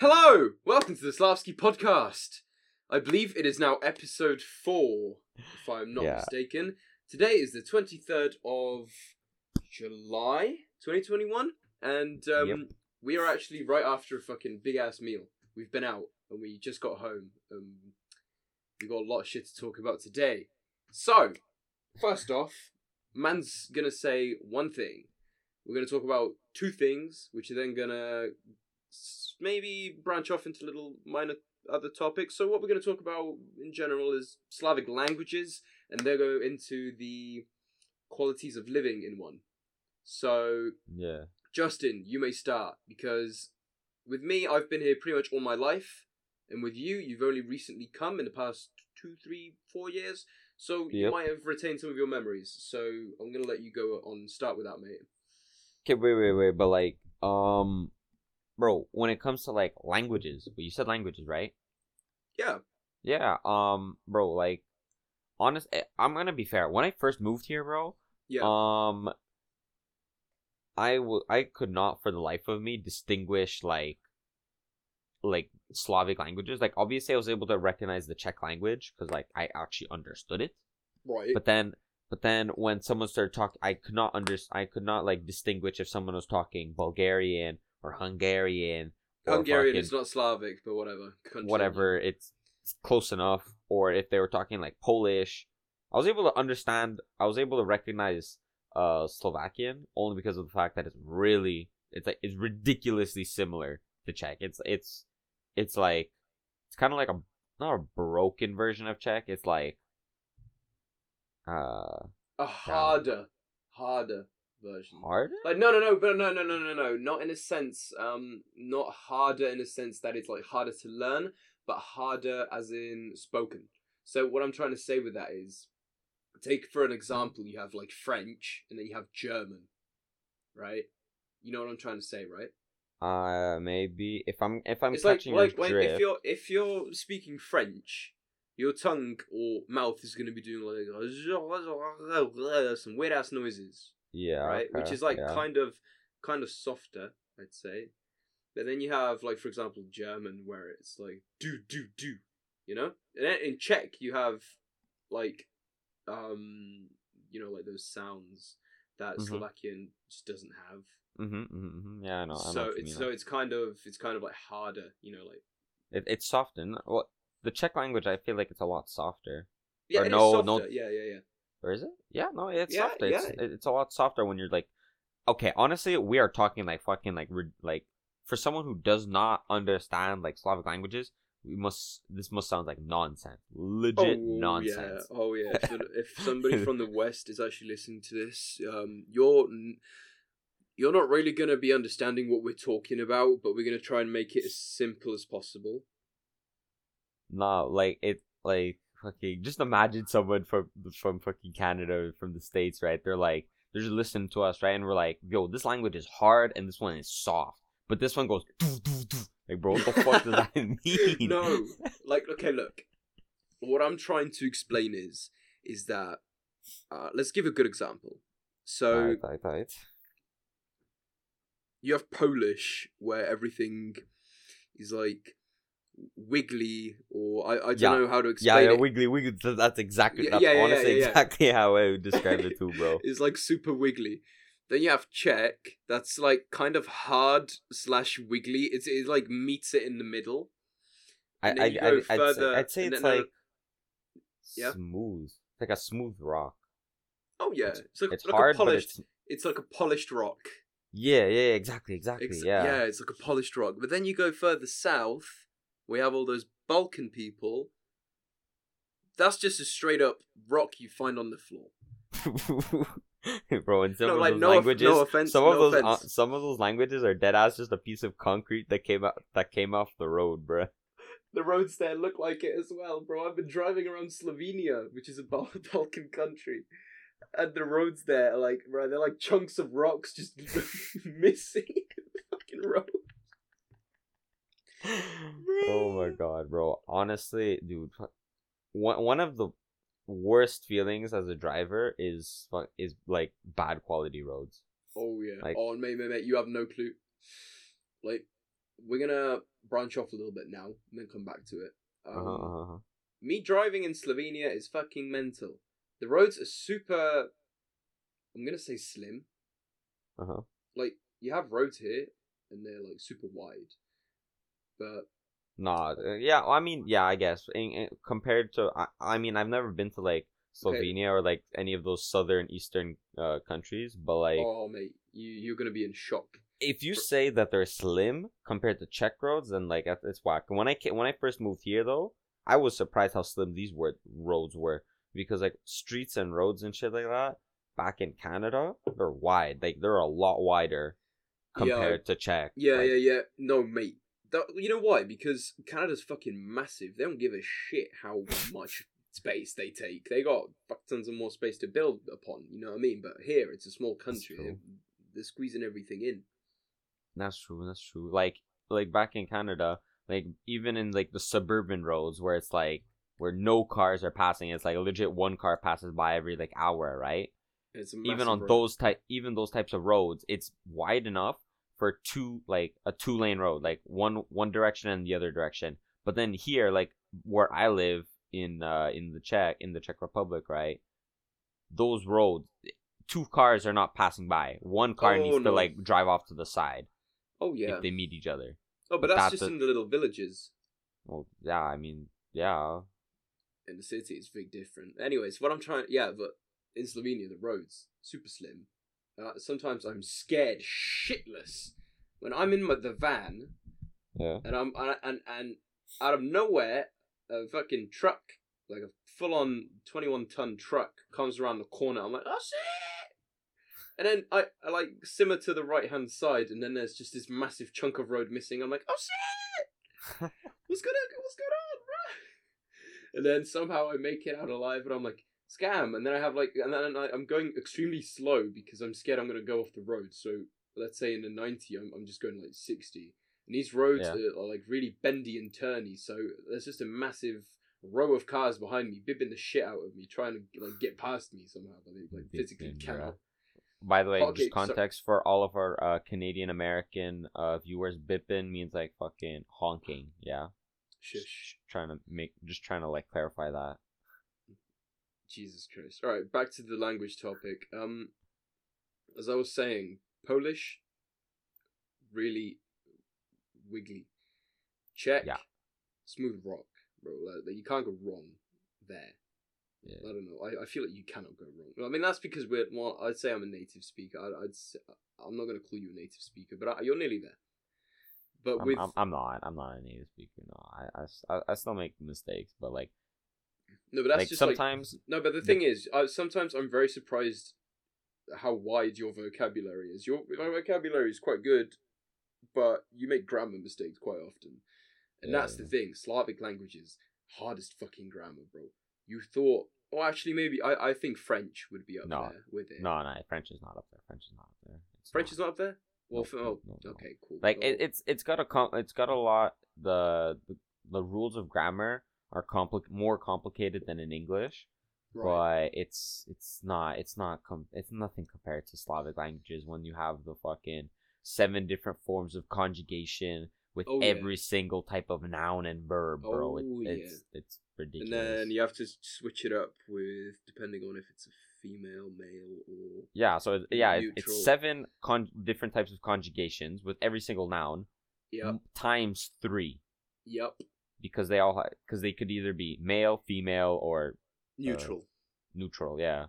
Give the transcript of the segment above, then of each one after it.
Hello! Welcome to the Slavsky podcast. I believe it is now episode four, if I'm not Yeah. mistaken. Today is the 23rd of July 2021, and um, Yep. we are actually right after a fucking big ass meal. We've been out and we just got home. Um, we got a lot of shit to talk about today. So, first off, man's gonna say one thing. We're gonna talk about two things, which are then gonna maybe branch off into little minor other topics. So what we're going to talk about in general is Slavic languages, and they'll go into the qualities of living in one. So Yeah. Justin, you may start because with me, I've been here pretty much all my life, and with you, you've only recently come in the past two, three, four years. So you Yep. might have retained some of your memories. So I'm gonna let you go on. Start with that, mate. Okay, wait, wait, wait, but like, um, bro, when it comes to like languages, well, you said languages, right? Yeah. Yeah. Um, bro, like, honest, eh, I'm gonna be fair. When I first moved here, bro, Yeah. um, I w- I could not for the life of me distinguish like, like Slavic languages. Like, obviously, I was able to recognize the Czech language because like I actually understood it. right. but then but then when someone started talking i could not under i could not like distinguish if someone was talking bulgarian or hungarian or Hungarian fucking is not Slavic, but whatever. Continue. whatever it's, it's close enough. Or if they were talking like polish i was able to understand i was able to recognize uh slovakian only because of the fact that it's really it's like it's ridiculously similar to czech. It's it's it's like it's kind of like a not a broken version of czech. It's like uh A harder, harder version. hard Like no, no, no, but no, no, no, no, no, not in a sense. Um, not harder in a sense that it's like harder to learn, but harder as in spoken. So what I'm trying to say with that is, take for an example, you have like French, and then you have German, right? You know what I'm trying to say, right? Uh, maybe if I'm if I'm it's like catching like your when, drift. if you're if you're speaking French, your tongue or mouth is going to be doing like some weird ass noises, yeah, right? Which is like yeah. kind of kind of softer, I'd say. But then you have like for example German where it's like do do do, you know. And then in Czech you have like um you know like those sounds that Mhm. Slovakian just doesn't have. Mhm, mhm, mhm. Yeah, I know. I so you it's so it's kind of it's kind of like harder, you know, like it, it's softened. Well, the Czech language, I feel like it's a lot softer. yeah, Or it is no- softer. no- yeah, yeah, yeah. Or is it? Yeah, no, it's Yeah, softer. It's, yeah. it- it's a lot softer when you're like, okay, honestly, we are talking like fucking like like for someone who does not understand like Slavic languages, we must this must sound like nonsense, legit nonsense. Yeah. Oh yeah. If, if somebody from the west is actually listening to this, um, you're n- you're not really gonna be understanding what we're talking about, but we're gonna try and make it as simple as possible. No, like it, like fucking. Just imagine someone from from fucking Canada, from the states, right? They're like, they're just listening to us, right? And we're like, yo, this language is hard, and this one is soft, but this one goes, doo, doo, doo. like, bro, what the fuck does that mean? No, like okay, look. What I'm trying to explain is is that uh, let's give a good example. So Alright, alright, alright. you have Polish where everything is like wiggly or I, I don't Yeah. know how to Yeah, explain yeah, it. wiggly, wiggly. That's exactly. Yeah, that's yeah, yeah, honestly yeah, yeah. exactly how I would describe it too, bro. It's like super wiggly. Then you have Czech. that's like kind of hard slash wiggly. It's it like meets it in the middle. I, I, I, go I'd say, I'd say it's like Yeah? smooth, It's like a smooth rock. Oh yeah, It's- it's like, It's like hard, a polished. it's It's like a polished rock. yeah, yeah, exactly, exactly, Ex- yeah. it's like a polished rock. But then you go further south, we have all those Balkan people. That's just a straight up rock you find on the floor. Bro, in some No, of like, those no languages, no offense- some of those uh, some of those languages are dead ass just a piece of concrete that came out that came off the road, bro. The roads there look like it as well, bro. I've been driving around Slovenia, which is a Balkan country, and the roads there are like, bro, they're like chunks of rocks just missing the fucking road. Oh my god, bro. Honestly, dude, one one of the worst feelings as a driver is is like bad quality roads. Oh yeah. Like- oh mate, mate, mate, you have no clue. Like we're gonna branch off a little bit now and then come back to it. Um, Uh-huh, uh-huh, uh-huh. Me driving in Slovenia is fucking mental. The roads are super. I'm gonna say slim. Uh-huh. Like you have roads here, and they're like super wide, but Nah, uh, yeah. I mean, yeah. I guess in, in, compared to, I, I mean, I've never been to like Okay. Slovenia or like any of those southern eastern uh, countries, but like oh mate, you you're gonna be in shock. if you say that they're slim compared to Czech roads, then like it's whack. When I when I first moved here though, I was surprised how slim these were roads were because like streets and roads and shit like that back in Canada they're wide. Like they're a lot wider Yeah, compared to Czech. Yeah, Like, yeah, yeah. No, mate. That, you know why? Because Canada's fucking massive. They don't give a shit how much space they take. They got fuck tons of more space to build upon. You know what I mean? But here, it's a small country. They're, they're squeezing everything in. That's true. That's true. Like like back in Canada, like even in like the suburban roads where it's like where no cars are passing, it's like legit one car passes by every like hour, right? It's a even on road. those type even those types of roads, it's wide enough for two like a two lane road, like one one direction and the other direction. But then here, like where I live in uh in the Czech in the Czech Republic, right? Those roads, two cars are not passing by. One car Oh, needs to like drive off to the side Oh yeah. if they meet each other. oh, but that's that's just in the little villages. Well, yeah, I mean, yeah, In the city, it's big different. Anyways, what I'm trying, yeah, but in Slovenia, the roads super slim. Uh, sometimes I'm scared shitless when I'm in my, the van yeah. and I'm and, and and out of nowhere, a fucking truck, like a full on twenty one ton truck, comes around the corner. I'm like, oh shit! And then I, I like simmer to the right hand side, and then there's just this massive chunk of road missing. I'm like, oh shit! what's going on? What's going on, bro? And then somehow I make it out alive, and I'm like, scam. And then I have like, and then I, I'm going extremely slow because I'm scared I'm gonna go off the road. So let's say in the ninety, I'm I'm just going like sixty. And these roads Yeah. are, are like really bendy and turny, so there's just a massive row of cars behind me, bibbing the shit out of me, trying to like get past me somehow, but they like physically cannot. By the way, Okay, just so- context for all of our uh, Canadian American uh, viewers, bipping means like fucking honking. Yeah, Shush. trying to make, just trying to like clarify that. Jesus Christ. All right, back to the language topic. Um, as I was saying, Polish, really wiggly. Czech, Yeah. smooth rock, bro. Like, you can't go wrong there. Yeah. I don't know. I, I feel like you cannot go wrong. I mean, that's because we're. Well, I'd say I'm a native speaker. I, I'd. Say, I'm not gonna call you a native speaker, but I, you're nearly there. But I'm, with I'm, I'm not. I'm not a native speaker. No, I, I, I still make mistakes, but like, no, but that's like just like sometimes, No, but the thing is, I, sometimes I'm very surprised how wide your vocabulary is. Your my vocabulary is quite good, but you make grammar mistakes quite often, and that's the thing. Slavic languages hardest fucking grammar, bro. You thought, oh, actually, maybe I, I think French would be up No. there with it. no, no, French is not up there. French is not up there. It's French is not up there. Well, No, oh, no. okay, cool. like it, it's it's got a com- it's got a lot the the, the rules of grammar are compli- more complicated than in English, right. but it's it's not it's not com- it's nothing compared to Slavic languages when you have the fucking seven different forms of conjugation with Oh, yeah. every single type of noun and verb, bro. It- Oh, yeah. it's it's ridiculous. and then you have to switch it up with depending on if it's a female, male, or yeah, so it, yeah, it, it's seven con- different types of conjugations with every single noun yep, m- times three. yep, because they all because they could either be male, female, or uh, neutral. neutral. Yeah,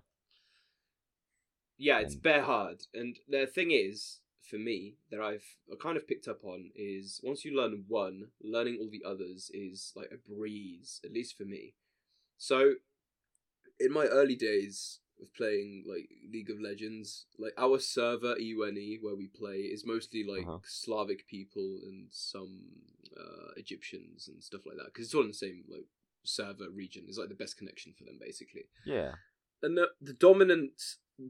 Yeah, it's And- bare hard. And the thing is, for me, that I've kind of picked up on is once you learn one, learning all the others is like a breeze, at least for me. So, in my early days of playing like League of Legends, like our server EUNE where we play is mostly like Uh-huh. Slavic people and some uh, Egyptians and stuff like that because it's all in the same like server region. It's like the best connection for them basically yeah, and the, the dominant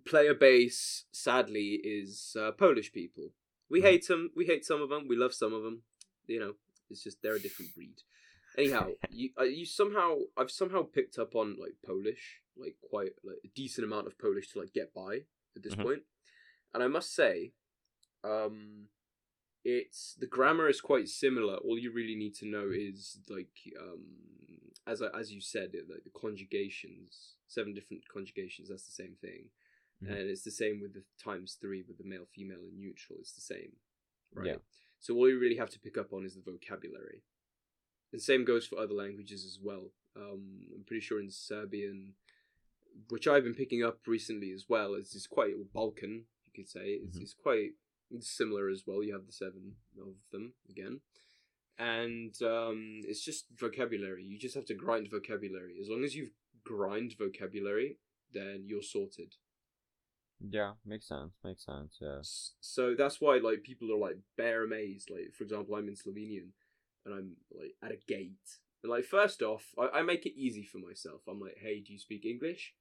player base, sadly, is uh, Polish people. We Mhm. hate them. We hate some of them. We love some of them. You know, it's just they're a different breed. Anyhow, you uh, you somehow I've somehow picked up on like Polish, like quite like a decent amount of Polish to like get by at this Mhm. point. and I must say, um, it's the grammar is quite similar. All you really need to know is like um as I, as you said, like the conjugations, seven different conjugations. That's the same thing, Mhm. and it's the same with the times three with the male, female, and neutral. It's the same, right? Yeah. So all you really have to pick up on is the vocabulary. The same goes for other languages as well. Um, I'm pretty sure in Serbian, which I've been picking up recently as well, is it's quite Balkan, you could say. It's, Mhm. it's quite similar as well. You have the seven of them again. And um, it's just vocabulary. You just have to grind vocabulary. As long as you've grind vocabulary, then you're sorted. Yeah, makes sense. Makes sense. Yeah. S- So that's why like people are like bare amazed. Like for example, I'm in Slovenian, and I'm like at a gate. And like first off, I, I make it easy for myself. I'm like, hey, do you speak English?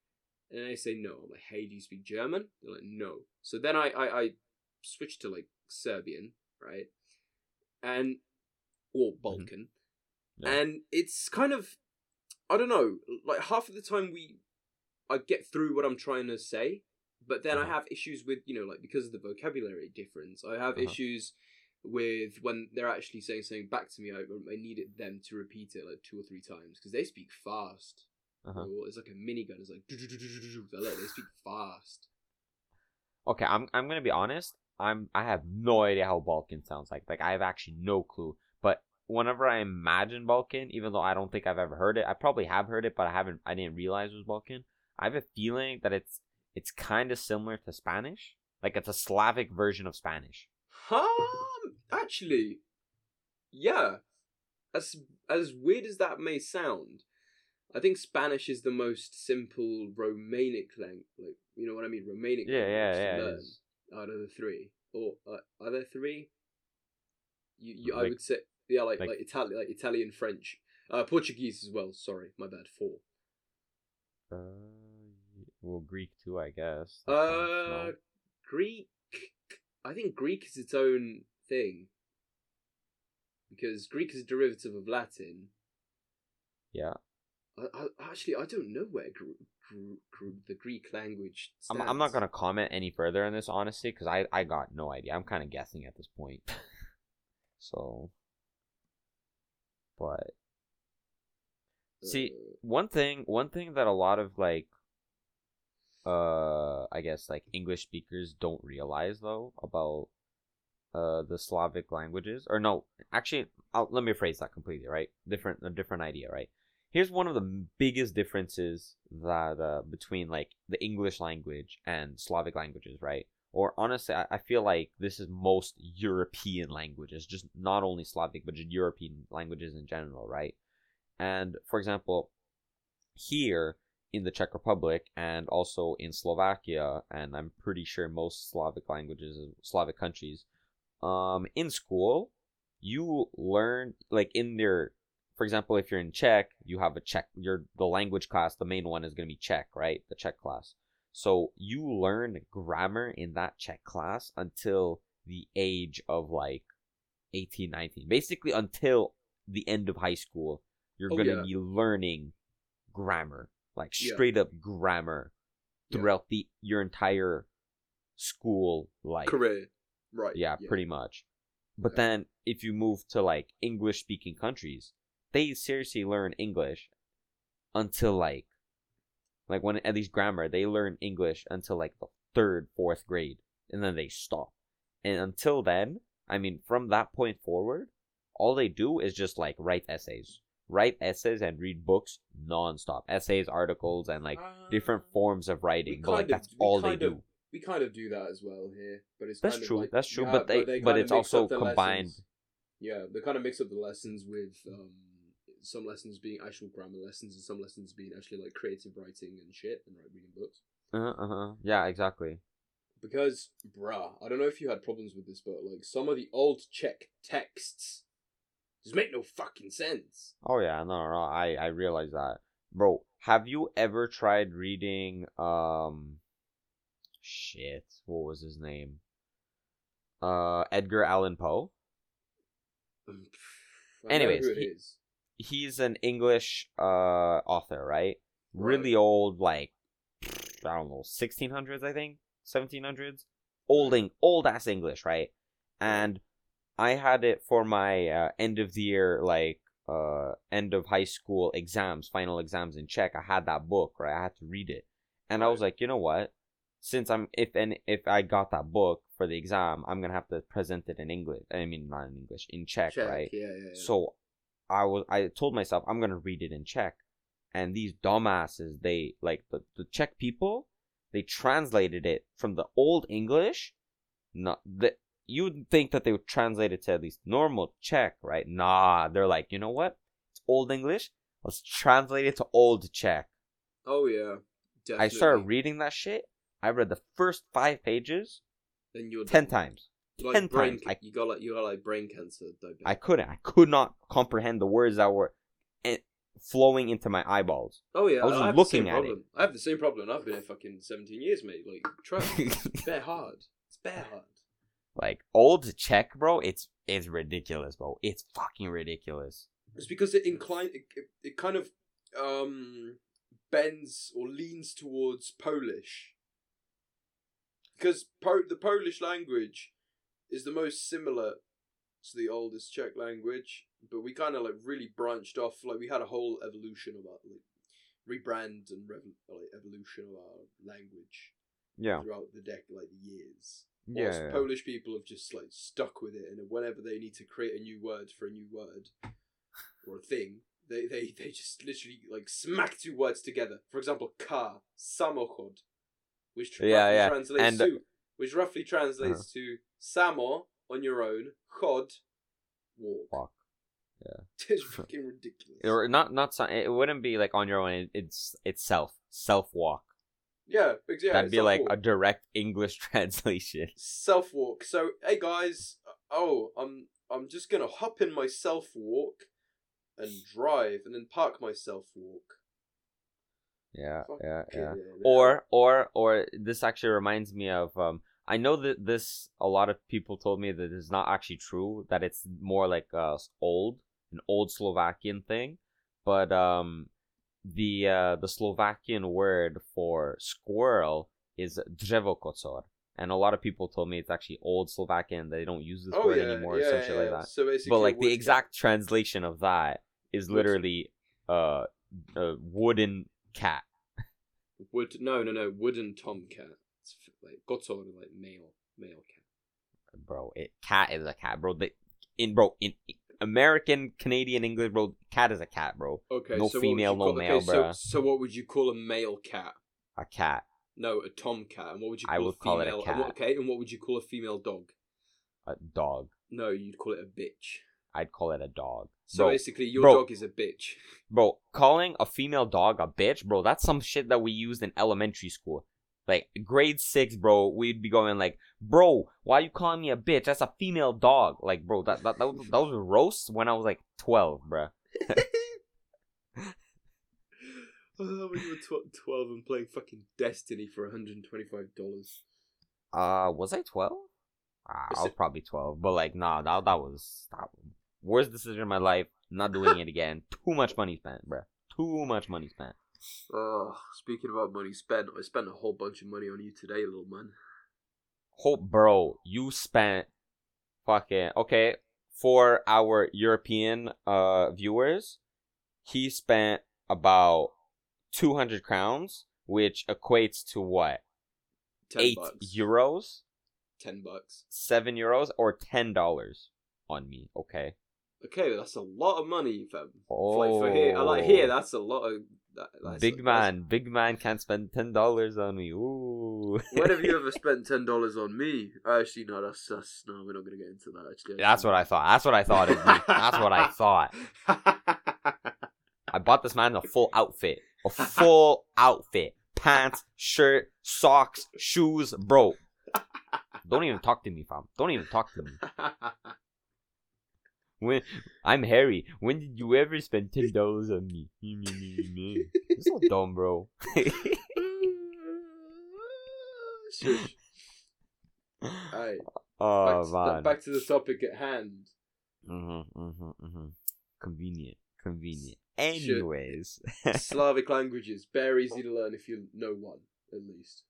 And I say no. I'm like, hey, do you speak German? They're like, no. So then I I, I switch to like Serbian, right? And or Balkan, Yeah. and it's kind of I don't know. Like half of the time we I get through what I'm trying to say, but then I Uh-huh. have issues with you know like because of the vocabulary difference. I have Uh-huh. issues with when they're actually saying something back to me. I I needed them to repeat it like two or three times because they speak fast. Uh-huh. Or It's like a minigun. It's like they're like they speak fast. Okay, I'm I'm gonna be honest. I'm I have no idea how Balkan sounds like. Like I have actually no clue. But whenever I imagine Balkan, even though I don't think I've ever heard it, I probably have heard it, but I haven't. I didn't realize it was Balkan. I have a feeling that it's it's kind of similar to Spanish. Like it's a Slavic version of Spanish. Um, actually, yeah. As as weird as that may sound, I think Spanish is the most simple Romanic language. Like you know what I mean, Romanic Yeah, yeah, language yeah, to learn out of the three. Or uh, are there three? You, you I would say yeah, like like- like, Italian, like Italian, French, uh, Portuguese as well. Sorry, my bad. Four. Uh, well, Greek too, I guess. That Uh. Greek. I think Greek is its own thing. Because Greek is a derivative of Latin. yeah. I, I, actually, I don't know where gr- gr- gr- the Greek language I'm. I'm not gonna comment any further on this honestly because I I got no idea. I'm kind of guessing at this point. so, but see, Uh, one thing one thing that a lot of like uh I guess like English speakers don't realize though about uh the Slavic languages or no actually I'll, let me phrase that completely right different a different idea right here's one of the biggest differences that uh between like the English language and Slavic languages right? Or honestly I, I feel like this is most European languages just not only Slavic but just European languages in general right? And for example here in the Czech Republic and also in Slovakia, and I'm pretty sure most Slavic languages, Slavic countries, um, in school, you learn like in their, for example, if you're in Czech, you have a Czech. Your the language class, the main one is gonna be Czech, right? The Czech class. So you learn grammar in that Czech class until the age of like 18, 19. Basically, until the end of high school, you're Oh, gonna yeah. be learning grammar, like Yeah. straight up grammar, Yeah. throughout the your entire school life. career. Right. Yeah, pretty much. But Yeah. then if you move to like English speaking countries, they seriously learn English until like like when at least grammar, they learn English until like the third, fourth grade. And then they stop. And until then, I mean from that point forward, all they do is just like write essays. Write essays and read books nonstop. Essays, articles, and like different Uh, forms of writing. But like of- that's all they kind do. of- We kind of do that as well here, but it's That's of true. like- that's true. yeah, but they, but, kinda it's also combined. lessons. Yeah, they kind of mix up the lessons with um, some lessons being actual grammar lessons and some lessons being actually like creative writing and shit and like reading books. Uh huh. Yeah, exactly. Because, bruh, I don't know if you had problems with this, but like some of the old Czech texts just make no fucking sense. Oh yeah, no, no. I I realize that, bro. Have you ever tried reading um, shit? What was his name? Uh, Edgar Allan Poe. Um, Anyways, he-. He's an English uh author, right? Really old, like I don't know, sixteen hundreds, I think, seventeen hundreds. Old, Eng- old ass English, right? And I had it for my uh, end of the year, like uh, end of high school exams, final exams in Czech. I had that book, right? I had to read it, and I was like, you know what? Since I'm if and if I got that book for the exam, I'm gonna have to present it in English. I mean, not in English, in Czech, Check, right? Yeah, yeah, yeah. So I was I told myself I'm gonna read it in Czech, and these dumbasses they like the the Czech people they translated it from the old English, not the you would think that they would translate it to at least normal Czech, right? Nah, they're like you know what? It's old English. Let's translate it to old Czech. oh yeah, definitely. I started reading that shit. I read the first five pages Then you're ten times. Like 10 brain, times. I- you got like you got like brain cancer. I couldn't. I could not comprehend the words that were eh, flowing into my eyeballs. Oh yeah, I was just have looking the same at it. problem. I have the same problem. I've been here fucking seventeen years, mate. Like, trust it's bare hard. It's bare hard. like old Czech, bro. It's it's ridiculous, bro. It's fucking ridiculous. It's because it incline it, it, it kind of um bends or leans towards Polish. Because po- the Polish language is the most similar to the oldest Czech language, but we kind of like really branched off. Like we had a whole evolution of our like rebrand and rev- like evolution of our language Yeah, throughout the deck like the years. yeah. Whilst yeah. Polish people have just like stuck with it, and whenever they need to create a new word for a new word or a thing, they they, they just literally like smack two words together. For example, car, samochod, which tr- Yeah, yeah, translates and- to which roughly translates to samo on your own, chod, walk. Walk. it's fucking ridiculous. Or not not it wouldn't be like on your own. It, it's itself self walk. yeah, exactly. That'd be like a direct English translation. self walk. So hey guys, oh I'm I'm just gonna hop in my self walk and drive, and then park my self walk. Yeah, yeah, yeah. Or or or this actually reminds me of um. I know that this a lot of people told me that it's not actually true. That it's more like uh old an old Slovakian thing, but um the uh the Slovakian word for squirrel is drevokocúr. And a lot of people told me it's actually old Slovakian. They don't use this oh word yeah, anymore, yeah, or some shit yeah. like that. So basically, But like the exact translation of that is literally uh a wooden cat. cat. wood. No, no, no. Wooden tomcat. It's like gotor, like male, male cat. bro. It cat is a cat, bro. The, in bro in American, Canadian, English, bro. Cat is a cat, bro. Okay, No so what would female, you no call- male, okay, so, so what would you call a male cat? A cat, No, a tomcat. And what would you call I a would call it a female? and what- cat. okay, and what would you call a female dog? a dog. No, you'd call it a bitch. I'd call it a dog. So bro, basically, your bro. dog is a bitch. bro, calling a female dog a bitch, bro. That's some shit that we used in elementary school. Like grade six, bro, we'd be going like, bro, why you calling me a bitch? That's a female dog. Like, bro, that that, that, was, that was roast when I was like twelve, bro. Oh, when you were tw- 12 and playing fucking Destiny for $125. Uh, was I twelve? Is I was it- probably twelve, but like, nah, that that was that worst decision of my life. Not doing it again. Too much money spent, bro. Too much money spent. Oh, speaking about money spent, I spent a whole bunch of money on you today, little man. Hope, bro, you spent fucking okay for our European uh viewers. He spent about two hundred crowns, which equates to what? 10 Eight bucks. euros, 10 bucks. seven euros, or ten dollars on me. Okay. Okay, that's a lot of money, fam. Oh, Like for here, I like here. That's a lot of. That, that's big a- man, big man can't spend ten dollars on me. Ooh. When have you ever spent ten dollars on me? Actually, no. That's that's no. We're not gonna get into that. Actually, That's what I thought. That's what I thought. That's what I thought. I bought this man a full outfit, a full outfit, pants, shirt, socks, shoes, bro. Don't even talk to me, fam. Don't even talk to me. When I'm Harry, when did you ever spend ten dollars on me? You're so dumb, bro. Shush. Oh back, to, man. back to the topic at hand. Mm-hmm, mm-hmm, mm-hmm. Convenient, convenient. Anyways, Slavic languages, very easy to learn if you know one, at least.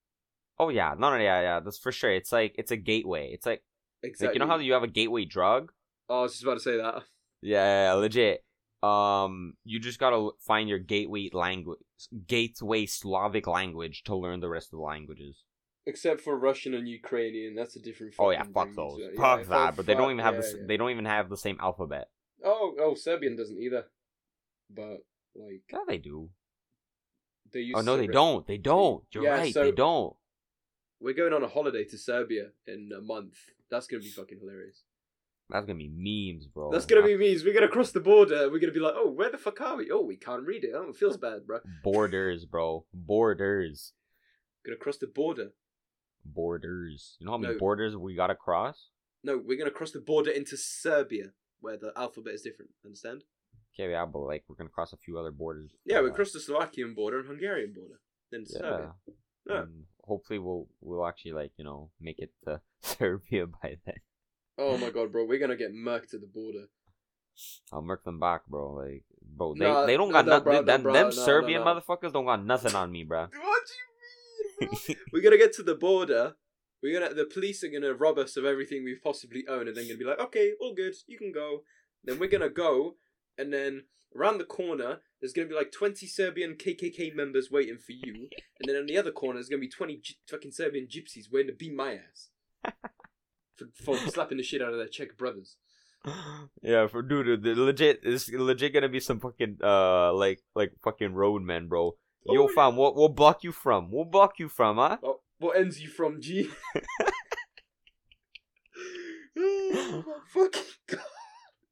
oh yeah, no, no, yeah, yeah. That's for sure. It's like it's a gateway. It's like Exactly. Like you know how you have a gateway drug? Oh, I was just about to say that. Yeah, legit. Um, you just gotta find your gateway language, gateway Slavic language to learn the rest of the languages. Except for Russian and Ukrainian, that's a different. Oh yeah, fuck those. yeah, fuck fuck- that. But they don't even have yeah, the. yeah. They don't even have the same alphabet. Oh, oh, Serbian doesn't either. But like Yeah, they do. they use. Oh no, they don't. They don't. You're right. so- They don't. We're going on a holiday to Serbia in a month. That's gonna be fucking hilarious. That's gonna be memes, bro. That's gonna be memes. we're gonna cross the border. We're gonna be like, oh, where the fuck are we? Oh, we can't read it. Oh, it feels bad, bro. borders, bro. Borders. Gonna cross the border. Borders. You know how many No. borders we gotta cross? No, we're gonna cross the border into Serbia, where the alphabet is different. Understand? Okay, yeah, but like we're gonna cross a few other borders. Yeah, we cross the Slovakian border and Hungarian border. Then Yeah. Serbia. Yeah. And hopefully we'll we'll actually like you know make it to Serbia by then. Oh my god, bro, we're gonna get murked at the border. I'll murk them back, bro. Like, bro, they Nah, they don't got no, nothing. no, them them no, no, Serbian motherfuckers don't got nothing on me, bro. What do you mean, bro? we're gonna get to the border. We're gonna the police are gonna rob us of everything we possibly own, and then gonna be like, okay, all good, you can go. Then we're gonna go, and then around the corner there's gonna be like twenty Serbian KKK members waiting for you, and then on the other corner there's gonna be twenty G- fucking Serbian gypsies waiting to beat my ass for, slapping the shit out of their Czech brothers. yeah, for dude, the legit is legit gonna be some fucking uh like like fucking roadmen, bro. Yo, Oh, fam, what what block you from? What block you from, huh? Oh, what ends you from G? oh fucking god.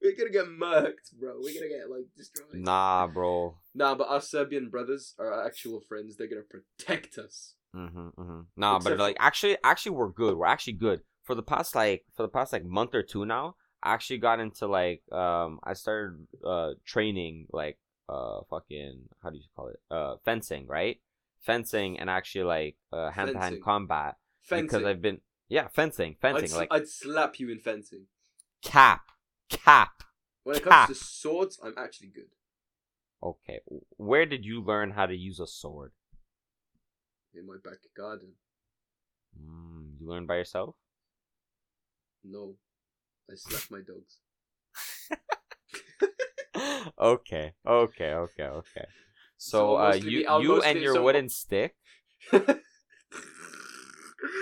We're gonna get murked, bro. We're gonna get like destroyed. Nah, bro. Nah, but our Serbian brothers are our actual friends. They're gonna protect us. Mm-hmm, mm-hmm. Nah, Except but like actually, actually, we're good. We're actually good for the past like for the past like month or two now. I actually got into like um I started uh training like uh fucking how do you call it uh fencing right fencing and actually like uh hand to hand combat Fencing. because I've been yeah fencing fencing I'd, like I'd slap you in fencing. cap cap When it Cap. comes to swords, I'm actually good. okay where did you learn how to use a sword In my back garden. mm, you learned by yourself No. I slap my dogs. okay okay okay okay So uh you you and your wooden stick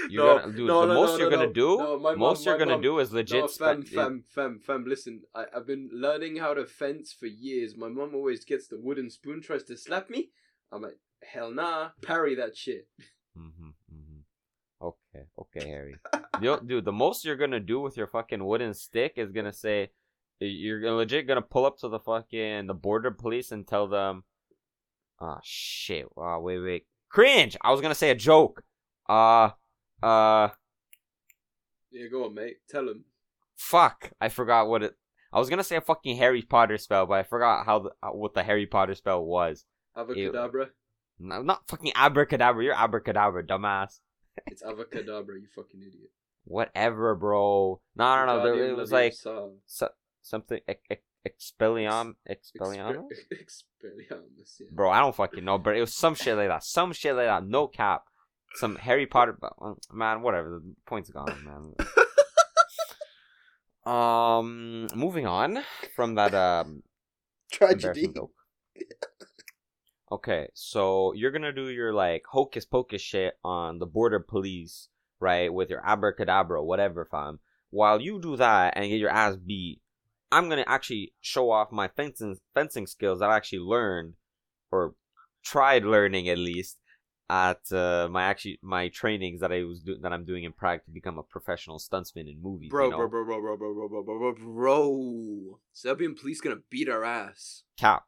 You're no, gonna, dude, no, the no, most no, you're no, gonna no. do, No, my mum- most you're gonna mum- do is legit. No, fam, spe- fam, fam, fam. Listen, I, I've been learning how to fence for years. My mom always gets the wooden spoon, tries to slap me. I'm like, hell nah, parry that shit. Mhm, mhm. Okay, okay, Harry. Yo, dude, the most you're gonna do with your fucking wooden stick is gonna say, you're legit gonna pull up to the fucking the border police and tell them, ah shit, wow, wait, wait, cringe. I was gonna say a joke. Uh, uh, Yeah, go on, mate. Tell him. fuck, I forgot what it. I was gonna say a fucking Harry Potter spell, but I forgot how the, uh, what the Harry Potter spell was. Avacadabra. No, not fucking abracadabra. You're abracadabra, dumbass. It's avacadabra, you fucking idiot. Whatever, bro. No, no, no. There, it was like so, something ex- ex- expellium, expellium. Expelliarmus, yeah. Bro, I don't fucking know, but it was some shit like that. Some shit like that. No cap. Some Harry Potter. but, Man, whatever. The point's gone, man. um, moving on from that um Tragedy. Okay, so you're gonna do your like hocus pocus shit on the border police, right? With your abracadabra, whatever, fam. While you do that and get your ass beat, I'm gonna actually show off my fencing fencing skills that I actually learned, or tried learning at least, at uh, my actually my trainings that I was do- that I'm doing in Prague to become a professional stuntsman in movies. Bro, you know? bro, bro, bro, bro, bro, bro, bro, bro, bro, bro. Serbian police gonna beat our ass. cap,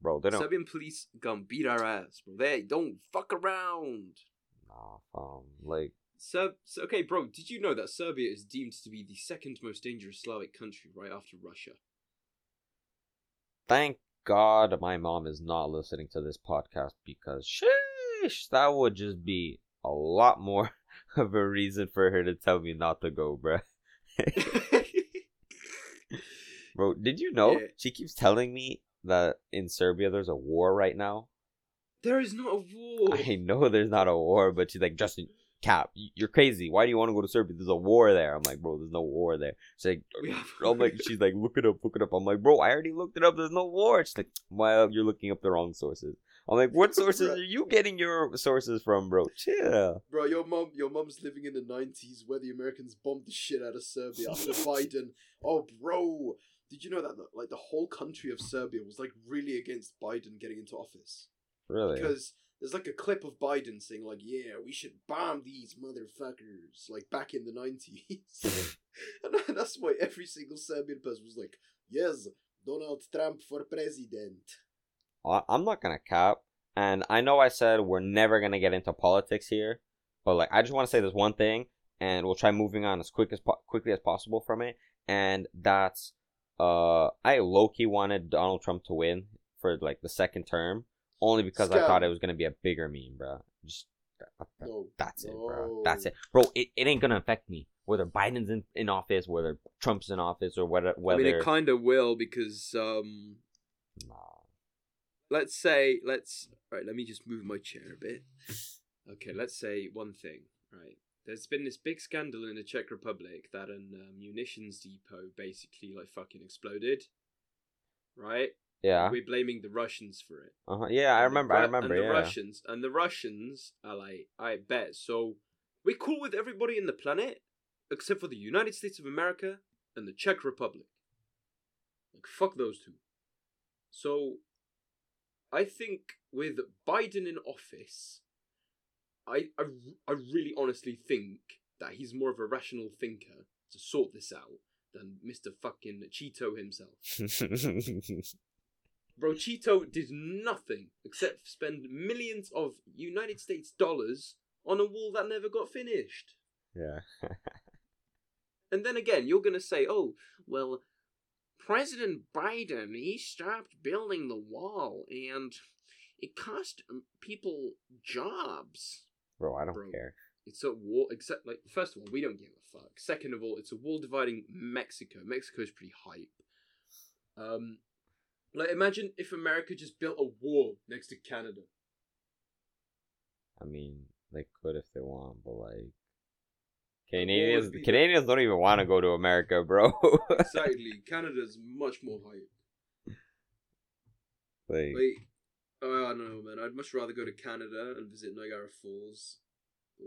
bro. They don't. Serbian police gonna beat our ass, bro. They don't fuck around. Nah, um, like Serb, so- okay, bro. Did you know that Serbia is deemed to be the second most dangerous Slavic country, right after Russia? thank God my mom is not listening to this podcast because sheesh, that would just be a lot more of a reason for her to tell me not to go, bruh. Bro, did you know Yeah. she keeps telling me that in Serbia there's a war right now? there is not a war. I know there's not a war, but she's like, Justin, Cap, you're crazy. Why do you want to go to Serbia? There's a war there. I'm like, bro, there's no war there. She's like, I'm like, she's like, look it up, look it up. I'm like, bro, I already looked it up. There's no war. She's like, well, uh, you're looking up the wrong sources. I'm like, what sources are you getting your sources from, bro? Chill. Bro, your mom, your mom's living in the nineties where the Americans bombed the shit out of Serbia after Biden. Oh, bro, did you know that like the whole country of Serbia was like really against Biden getting into office Really? because there's like a clip of Biden saying like, "Yeah, we should bomb these motherfuckers," like back in the nineties, and that's why every single Serbian person was like, "Yes, Donald Trump for president." I'm not gonna cap, and I know I said we're never gonna get into politics here, but like I just want to say this one thing, and we'll try moving on as quick as po- quickly as possible from it, and that's uh I low key wanted Donald Trump to win for like the second term, only because I thought it was gonna be a bigger meme, bro. Just No, that's it, bro. That's it, bro. It, it ain't gonna affect me whether Biden's in, in office, whether Trump's in office, or whether whether. I mean, it kind of will because um, Nah. let's say let's right let me just move my chair a bit okay let's say one thing right there's been this big scandal in the czech republic that a uh, munitions depot basically like fucking exploded right Yeah. we're blaming the russians for it Uh huh. Yeah, I And the remember. I remember. and the yeah. russians and the russians are like i bet so we're cool with everybody in the planet except for the united states of america and the czech republic like fuck those two so i think with biden in office i i, I really honestly think that he's more of a rational thinker to sort this out than mr fucking cheeto himself Bro, Cheeto did nothing except spend millions of United States dollars on a wall that never got finished. yeah. And then again, you're gonna say, oh, well, President Biden, he stopped building the wall and it cost people jobs. Bro, I don't Bro. care. It's a wall, except, like, first of all, we don't give a fuck. Second of all, it's a wall dividing Mexico. Mexico's pretty hype. Um, like, imagine if America just built a wall next to Canada. I mean, they could if they want, but like Canadians, be- Canadians don't even want to go to America, bro. Exactly. Canada's much more hype. like, Wait, oh, I don't know, man. I'd much rather go to Canada and visit Niagara Falls.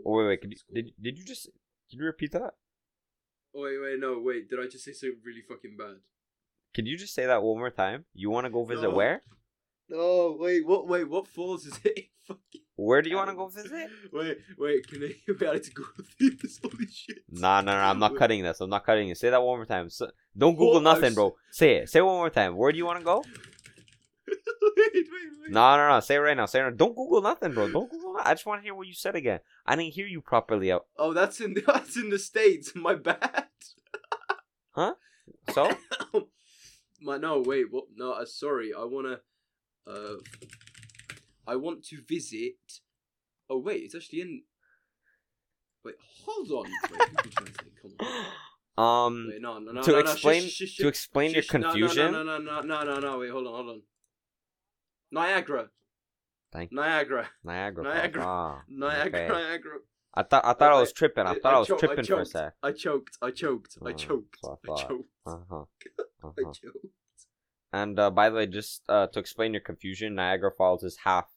oh, wait, wait, could you, did did you just can you repeat that? Oh, wait, wait, no, wait. Did I just say something really fucking bad? Can you just say that one more time? You want to go visit No. where? No, wait, what? Wait, what falls is it? fucking Where do you want to go visit? Wait, wait. Can I? Wait, I need to go through this. Holy shit. Nah, nah, nah. I'm not Wait. cutting this. I'm not cutting it. Say that one more time. So, don't Google I nothing, bro. Say it. Say it one more time. Where do you want to go? Wait, wait. No, no, no. Say it right now. Say it. Right Don't Google nothing, bro. Don't Google. Nothing. I just want to hear what you said again. I didn't hear you properly. Out. Oh, that's in that's in the states. My bad. Huh? So My no, wait, what? No, uh, sorry. I wanna. Uh, I want to visit. Oh wait, it's actually in. Wait, hold on. Wait, on. um, Wait, no, no, no, to no, no, shush, explain to explain your shush, no, confusion. No, no, no, no, no, no, no. Wait, hold on, hold on. Niagara. Thank Niagara. Niagara. Niagara. Ah, Niagara. okay. Niagara. I thought I thought I Uh, was tripping. I I- thought I, I was I tripping for a sec. I choked. I choked. I Ah, choked. I I choked. Uh huh. I Uh-huh. choked. And uh, by the way, just uh, to explain your confusion, Niagara Falls is half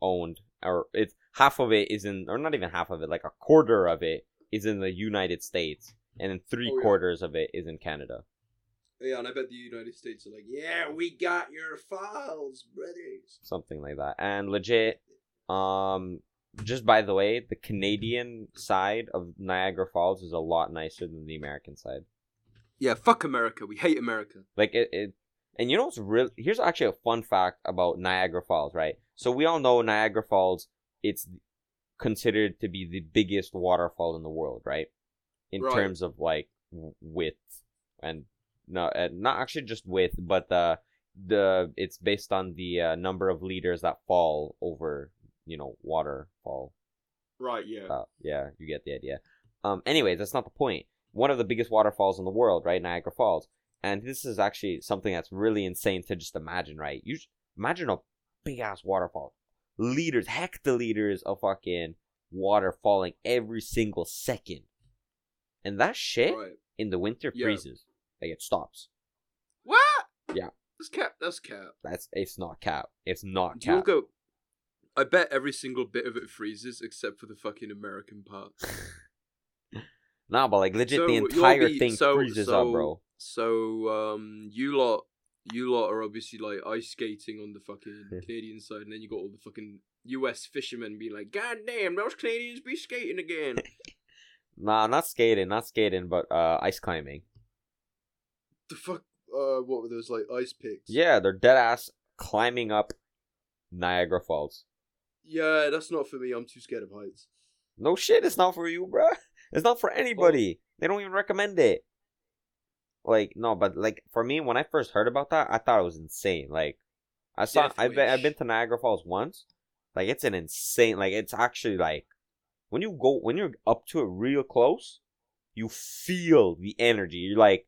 owned, or it's half of it is in, or not even half of it, like a quarter of it is in the United States, and then three Oh, yeah. quarters of it is in Canada. Yeah, and I bet the United States are like, yeah, we got your files, brothers. something like that. And legit, um, just by the way, the Canadian side of Niagara Falls is a lot nicer than the American side. Yeah, fuck America. We hate America. Like it, it and you know what's real? Here's actually a fun fact about Niagara Falls, right? So we all know Niagara Falls. It's considered to be the biggest waterfall in the world, right? In Right. terms of like width and no, uh, not actually just width, but the the it's based on the uh, number of liters that fall over, you know, waterfall. Right, yeah. Uh, yeah, you get the idea. Um, anyways, that's not the point. One of the biggest waterfalls in the world, right? Niagara Falls. And this is actually something that's really insane to just imagine, right? You imagine a big ass waterfall, liters, hectoliters of fucking water falling every single second. And that shit Right. in the winter Yeah. freezes. Like it stops. What? Yeah. That's cap. That's cap. That's it's not cap. It's not Do you all cap. go? I bet every single bit of it freezes except for the fucking American part. Nah, but like legit, So the entire be- thing so- freezes so- up, bro. So, um, you lot, you lot are obviously like ice skating on the fucking Canadian side, and then you got all the fucking U.S. fishermen being like, "God damn, those Canadians be skating again." Nah, not skating, not skating, but uh, ice climbing. The fuck? Uh, what were those like ice picks? Yeah, they're dead ass climbing up Niagara Falls. Yeah, that's not for me. I'm too scared of heights. No shit, it's not for you, bruh. It's not for anybody. They don't even recommend it. Like no, but like for me, when I first heard about that, I thought it was insane. Like I saw, Death I've been, I've been to Niagara Falls once. Like it's an insane. Like it's actually like when you go when you're up to it real close, you feel the energy. You're like,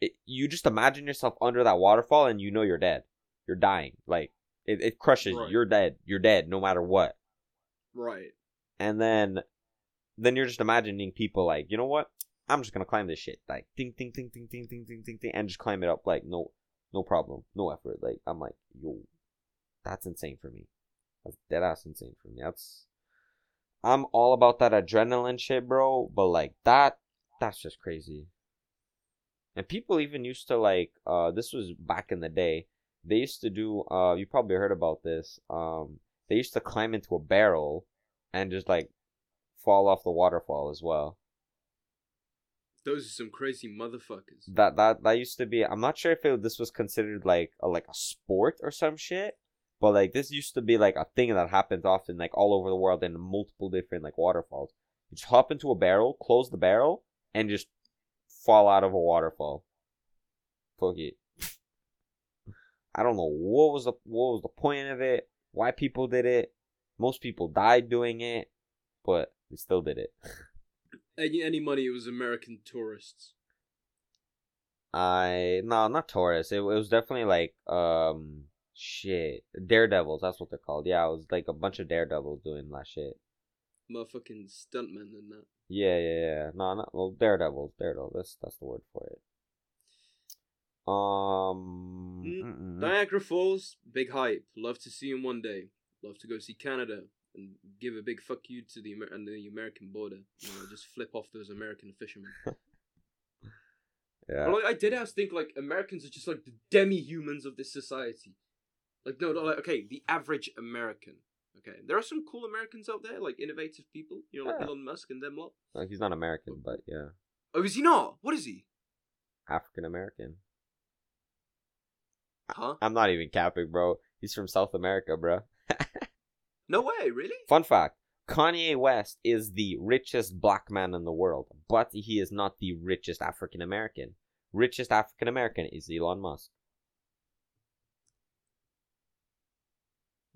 it, you just imagine yourself under that waterfall, and you know you're dead. You're dying. Like it, it crushes you. You're dead. You're dead no matter what Right. and then then you're just imagining people like you know what i'm just gonna climb this shit like ding ding ding ding ding ding ding ding ding and just climb it up like no no problem no effort like i'm like yo that's insane for me that's dead ass insane for me that's i'm all about that adrenaline shit bro but like that that's just crazy and people even used to like uh this was back in the day they used to do uh you probably heard about this um they used to climb into a barrel and just like fall off the waterfall as well. Those are some crazy motherfuckers. That that that used to be. I'm not sure if it, this was considered like a, like a sport or some shit, but like this used to be like a thing that happens often like all over the world in multiple different like waterfalls. You just hop into a barrel, close the barrel, and just fall out of a waterfall. Fuck it. I don't know what was the what was the point of it, why people did it. Most people died doing it, but they still did it. Any any money? It was American tourists. I no, not tourists. It, it was definitely like um shit daredevils. That's what they're called. Yeah, it was like a bunch of daredevils doing that shit. Motherfucking stuntmen than that. Yeah, yeah, yeah. No, not well. Daredevils, daredevils. That's that's the word for it. Um, Mm, mm-mm. Niagara Falls, big hype. Love to see him one day. Love to go see Canada and give a big fuck you to the Amer- and the American border. You know, just flip off those American fishermen. yeah. But like, I did ask, think like Americans are just like the demi-humans of this society. Like no, no, like okay, the average American. Okay, there are some cool Americans out there, like innovative people. You know, like Yeah. Elon Musk and them lot. He's not American, but yeah, Oh, is he not? What is he? African American. Huh? I'm not even capping, bro. He's from South America, bro. No way, really? Fun fact Kanye West is the richest black man in the world, but he is not the richest African American. Richest African American is Elon Musk.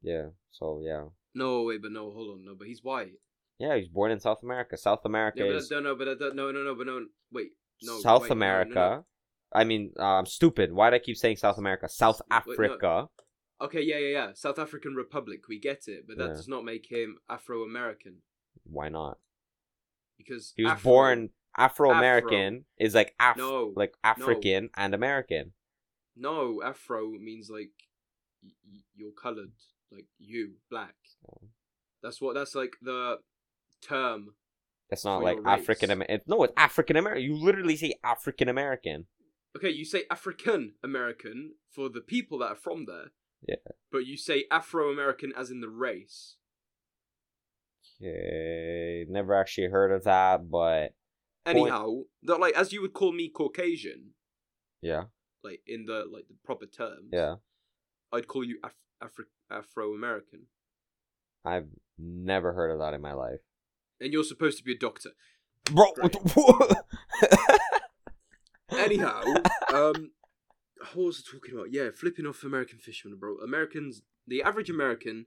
Yeah, so yeah. No, wait, but no, hold on, no, but he's white. Yeah, he was born in South America. South America Yeah, but is don't know, but I don't, no, no, no, but no, wait, no. South wait, no, no, America. no. I mean, uh, I'm stupid. Why do I keep saying South America? South Wait, no. Africa. Okay, yeah, yeah, yeah. South African Republic, we get it, but that Yeah. does not make him Afro American Why not? because He was Afro- born Afro American. Is like Af- No, like African and American. No, Afro means like y- y- you're colored, like you, black. Oh. That's what. That's like the term. It's not like. African American. No, it's African American. You literally say African American. Okay, you say African American for the people that are from there. Yeah. But you say Afro American as in the race. Okay, never actually heard of that, but Anyhow, that like as you would call me Caucasian, yeah, like in the like the proper terms. yeah. I'd call you Af- Afri- Afro American, I've never heard of that in my life, and you're supposed to be a doctor. bro. Anyhow, um, what was I talking about? Yeah, flipping off American fishermen, bro. Americans, the average American,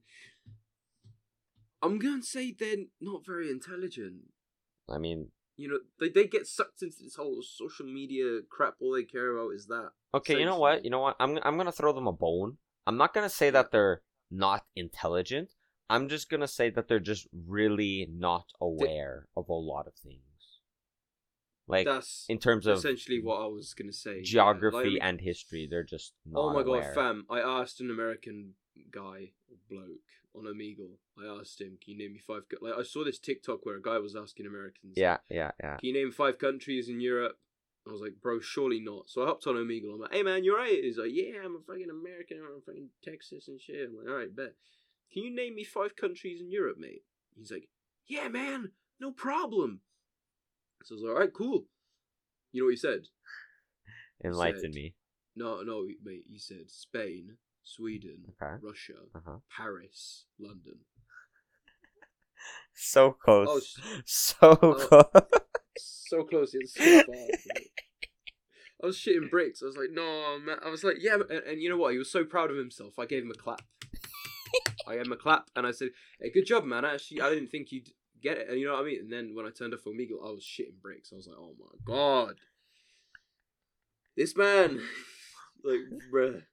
I'm going to say they're not very intelligent. I mean, You know, they, they get sucked into this whole social media crap. All they care about is that. okay, you know what? You know what? I'm I'm gonna throw them a bone. I'm not gonna say that they're not intelligent. I'm just gonna say that they're just really not aware of a lot of things. Like That's in terms of essentially what I was gonna say. yeah. geography Like, and history, they're just oh not Oh my aware. god, fam! I asked an American guy, bloke, on Omegle. I asked him, "Can you name me five?" co-" Like I saw this TikTok where a guy was asking Americans, Yeah, yeah, yeah. Can you name five countries in Europe? I was like, bro, surely not. So I hopped on Omegle. I'm like, hey man, you're right. He's like, yeah, I'm a fucking American. I'm from fucking Texas and shit. I'm like, all right, bet. Can you name me five countries in Europe, mate? He's like, yeah, man, no problem. So I was like, all right, cool. You know what he said? Enlighten said- me. No, no, mate. He said Spain, Sweden, Okay. Russia, Uh huh. Paris, London. So close. I was so Oh. close. so close. It's so far. I was shitting bricks. I was like, no, man. I was like, yeah. And, and you know what? He was so proud of himself. I gave him a clap. I gave him a clap, and I said, "Hey, good job, man. Actually, I didn't think you'd get it." And you know what I mean. And then when I turned off Omegle, I was shitting bricks. I was like, "Oh my god, this man!" like, bruh.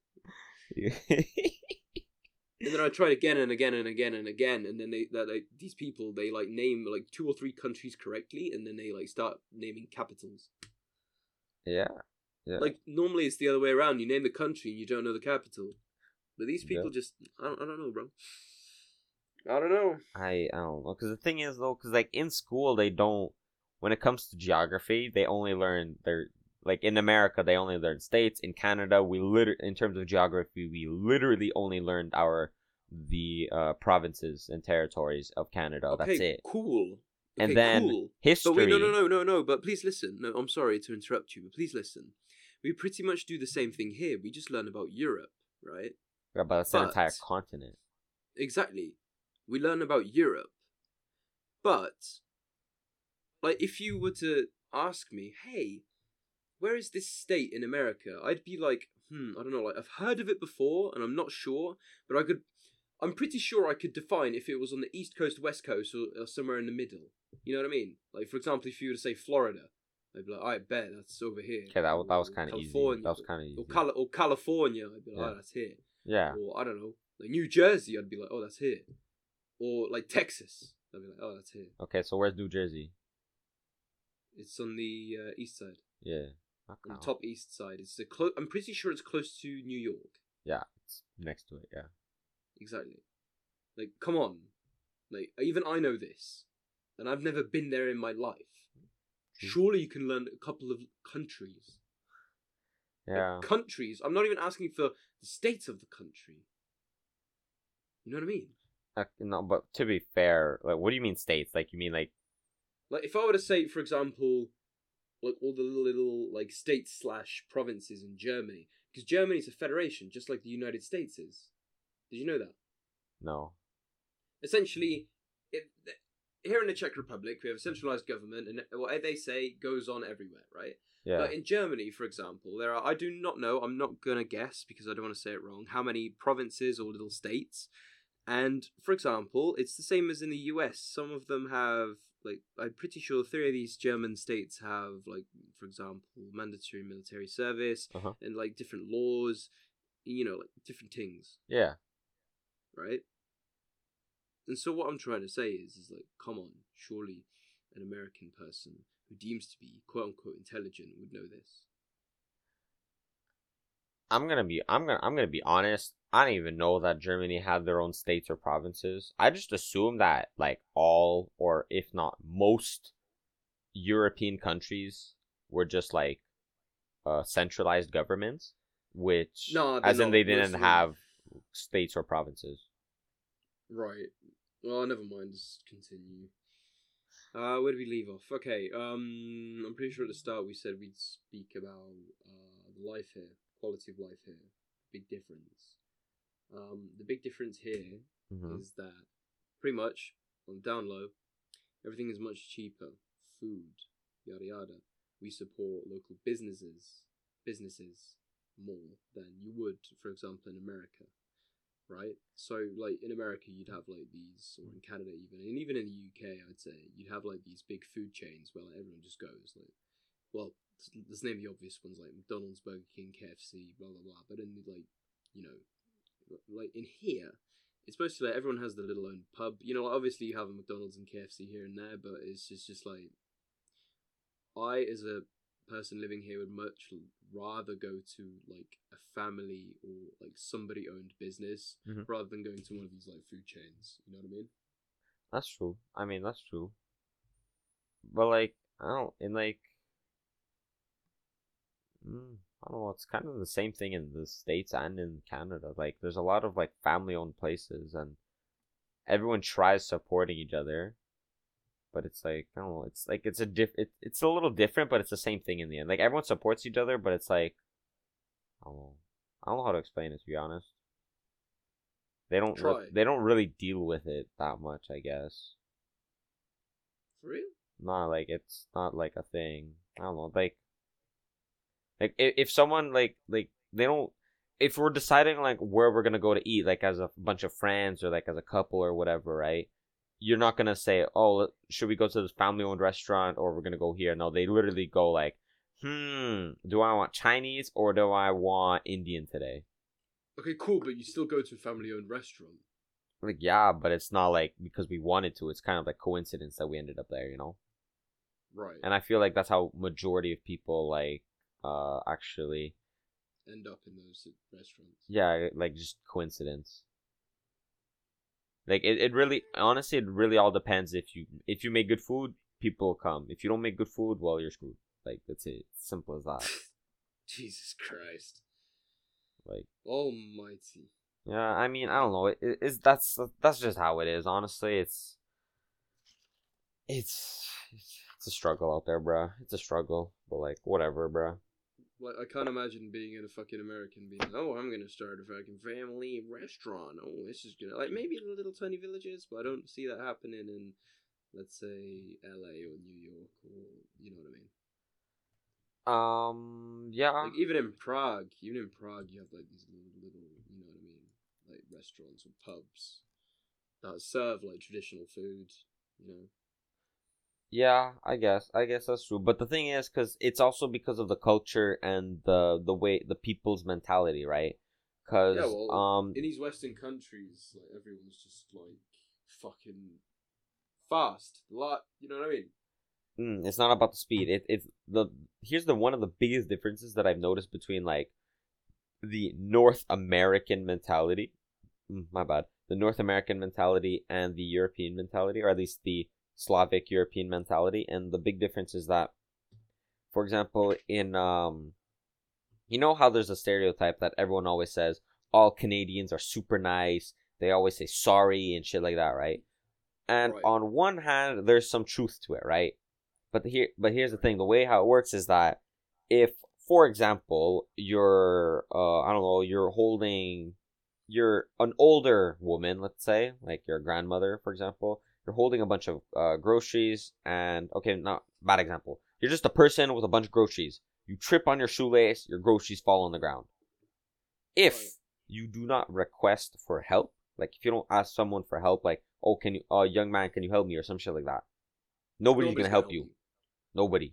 And then I tried again and again and again and again, and then they that like these people they like name like two or three countries correctly, and then they like start naming capitals. yeah. Yeah. Like normally it's the other way around. You name the country and you don't know the capital, but these Yeah. people just I don't, I don't know, bro. I don't know. I I don't know because the thing is though, because like in school they don't. When it comes to geography, they only learn their like in America they only learn states. In Canada, we liter in terms of geography, we literally only learned our the uh, provinces and territories of Canada. okay, That's it. cool. And Okay, then cool. History. But wait, no, no, no, no, no. But please listen. No, I'm sorry to interrupt you, but please listen. We pretty much do the same thing here. We just learn about Europe, right? But that's an entire continent. Exactly. We learn about Europe. But, like, if you were to ask me, hey, where is this state in America? I'd be like, hmm, I don't know, like, I've heard of it before and I'm not sure, but I could, I'm pretty sure I could define if it was on the East Coast, West Coast, or, or somewhere in the middle. You know what I mean? Like, for example, if you were to say Florida, I'd be like, I bet that's over here. Okay, that that was kind of easy. That was kind of easy. Or, Cali- or California, I'd be like, Yeah. oh, that's here yeah. or I don't know, like New Jersey, I'd be like, oh, that's here, or like Texas, I'd be like, oh, that's here. Okay, so where's New Jersey? It's on the uh, east side, Yeah. On Okay. the top east side. It's a clo- I'm pretty sure it's close to New York. Yeah, it's next to it. Yeah. Exactly. Like, come on, like even I know this, and I've never been there in my life. Surely you can learn a couple of countries. Like, Yeah. countries. I'm not even asking for the state of the country. You know what I mean? Uh, no, but to be fair, like, what do you mean states? Like, you mean like, Like if I were to say, for example, like all the little like states slash provinces in Germany, because Germany's a federation, just like the United States is. Did you know that? no? Essentially, it, here in the Czech Republic, we have a centralized government, and what they say goes on everywhere, right? Yeah. But in Germany, for example, there are I do not know, I'm not gonna guess because I don't want to say it wrong, how many provinces or little states. And for example, it's the same as in the US. Some of them have like I'm pretty sure three of these German states have like for example, mandatory military service Uh-huh. and like different laws, you know, like different things, Yeah. right? And so what I'm trying to say is is like come on, surely an American person who deems to be quote unquote intelligent would know this. I'm gonna be I'm gonna I'm gonna be honest. I don't even know that Germany had their own states or provinces. I just assume that like all or if not most European countries were just like uh centralized governments, which No, as in they didn't mostly. have states or provinces. Right. Well, never mind. Just continue. Uh, where did we leave off? Okay. Um, I'm pretty sure at the start we said we'd speak about uh life here, quality of life here, big difference. Um, the big difference here Mhm. is that pretty much on down low, everything is much cheaper. Food, yada yada. We support local businesses, businesses more than you would, for example, in America, right? So, like in America, you'd have like these, or in Canada even, and even in the UK, I'd say you'd have like these big food chains where like, everyone just goes like, well, let's- name the obvious ones like McDonald's, Burger King, KFC, blah blah blah. But in like, you know, like in here, it's mostly like everyone has their little own pub. You know, obviously you have a McDonald's and KFC here and there, but it's just just like I, as a person living here, would much rather go to like a family or like somebody owned business Mhm. rather than going to one of these like food chains. You know what I mean? That's true. I mean, that's true. But like, I don't in like, mm, I don't know. It's kind of the same thing in the states and in Canada. Like, there's a lot of like family-owned places, and everyone tries supporting each other. But it's like I don't know. It's like it's a diff. It, it's a little different, but it's the same thing in the end. Like everyone supports each other, but it's like I don't know. I don't know how to explain it to be honest. They don't. re- they don't really deal with it that much, I guess. For real? Not like it's not like a thing. I don't know. Like, like if, if someone like like they don't. If we're deciding like where we're gonna go to eat, like as a bunch of friends or like as a couple or whatever, right? You're not gonna say, "Oh, should we go to this family-owned restaurant or we're gonna go here?" No, they literally go like, "Hmm, do I want Chinese or do I want Indian today?" Okay, cool, but you still go to a family owned restaurant. Like, yeah, but it's not like because we wanted to. It's kind of like coincidence that we ended up there, you know. Right. and I feel like that's how majority of people like uh actually. End up in those restaurants. yeah like just coincidence. Like it, it really honestly it really all depends if you if you make good food people come. If you don't make good food well you're screwed. Like that's it. Simple as that. Jesus Christ. like Almighty. yeah I mean I don't know. It, it- it's that's that's just how it is. Honestly it's it's it's a struggle out there bruh. It's a struggle but like whatever bruh Like I can't imagine being in a fucking American being oh, I'm gonna start a fucking family restaurant. Oh, this is gonna like maybe the little tiny villages, but I don't see that happening in, let's say, L.A. or New York or you know what I mean. um yeah Like even in Prague, even in Prague, you have like these little, little, you know what I mean, like restaurants or pubs that serve like traditional food. You know. Yeah, I guess. I guess that's true. But the thing is, because it's also because of the culture and the the way the people's mentality, right? Because Yeah, well, um, in these Western countries, like everyone's just like fucking fast, lot. You know what I mean? mm, it's not about the speed. It it's the here's the one of the biggest differences that I've noticed between like the North American mentality. Mm, my bad. The North American mentality and the European mentality, or at least the Slavic European mentality, and the big difference is that, for example, in um, you know how there's a stereotype that everyone always says all Canadians are super nice. They always say sorry and shit like that, right? And Right. on one hand, there's some truth to it, right? But here, but here's the thing: the way how it works is that if, for example, you're, uh, I don't know, you're holding, you're an older woman, let's say, like your grandmother, for example, you're holding a bunch of uh, groceries, and okay, not bad example. You're just a person with a bunch of groceries. You trip on your shoelace, your groceries fall on the ground. If you do not request for help, like if you don't ask someone for help, like, oh, can you, uh, young man, can you help me, or some shit like that, nobody's, Nobody's gonna help you. Nobody.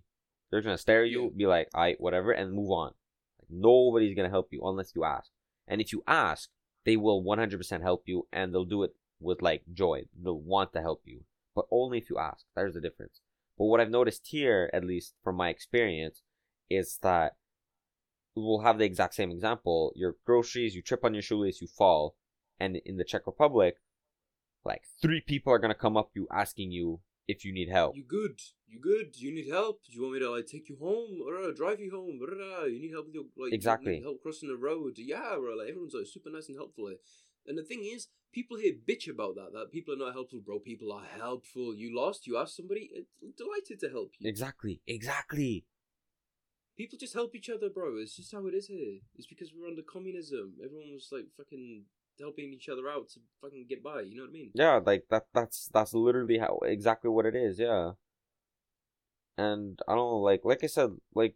They're gonna stare at you, Yeah. be like, "I whatever," and move on. Like nobody's gonna help you unless you ask. And if you ask, they will 100% help you, and they'll do it with like joy. They'll want to help you, but only if you ask. There's the difference. But what I've noticed here, at least from my experience, is that we'll have the exact same example. Your groceries, you trip on your shoelace, you fall, and in the Czech Republic, like three people are gonna come up to you asking you if you need help. You good? You good? You need help? Do you want me to like take you home or uh, drive you home? Or, you need help with your like Exactly. help crossing the road? Yeah, bro. Like everyone's like super nice and helpful. Like. And the thing is, people here bitch about that. That people are not helpful, bro. People are helpful. You lost. You asked somebody. It's delighted to help you. Exactly, exactly. People just help each other, bro. It's just how it is here. It's because we're under communism. Everyone was like fucking helping each other out to fucking get by. You know what I mean? Yeah, like that. That's that's literally how exactly what it is. Yeah. And I don't know, like like I said, like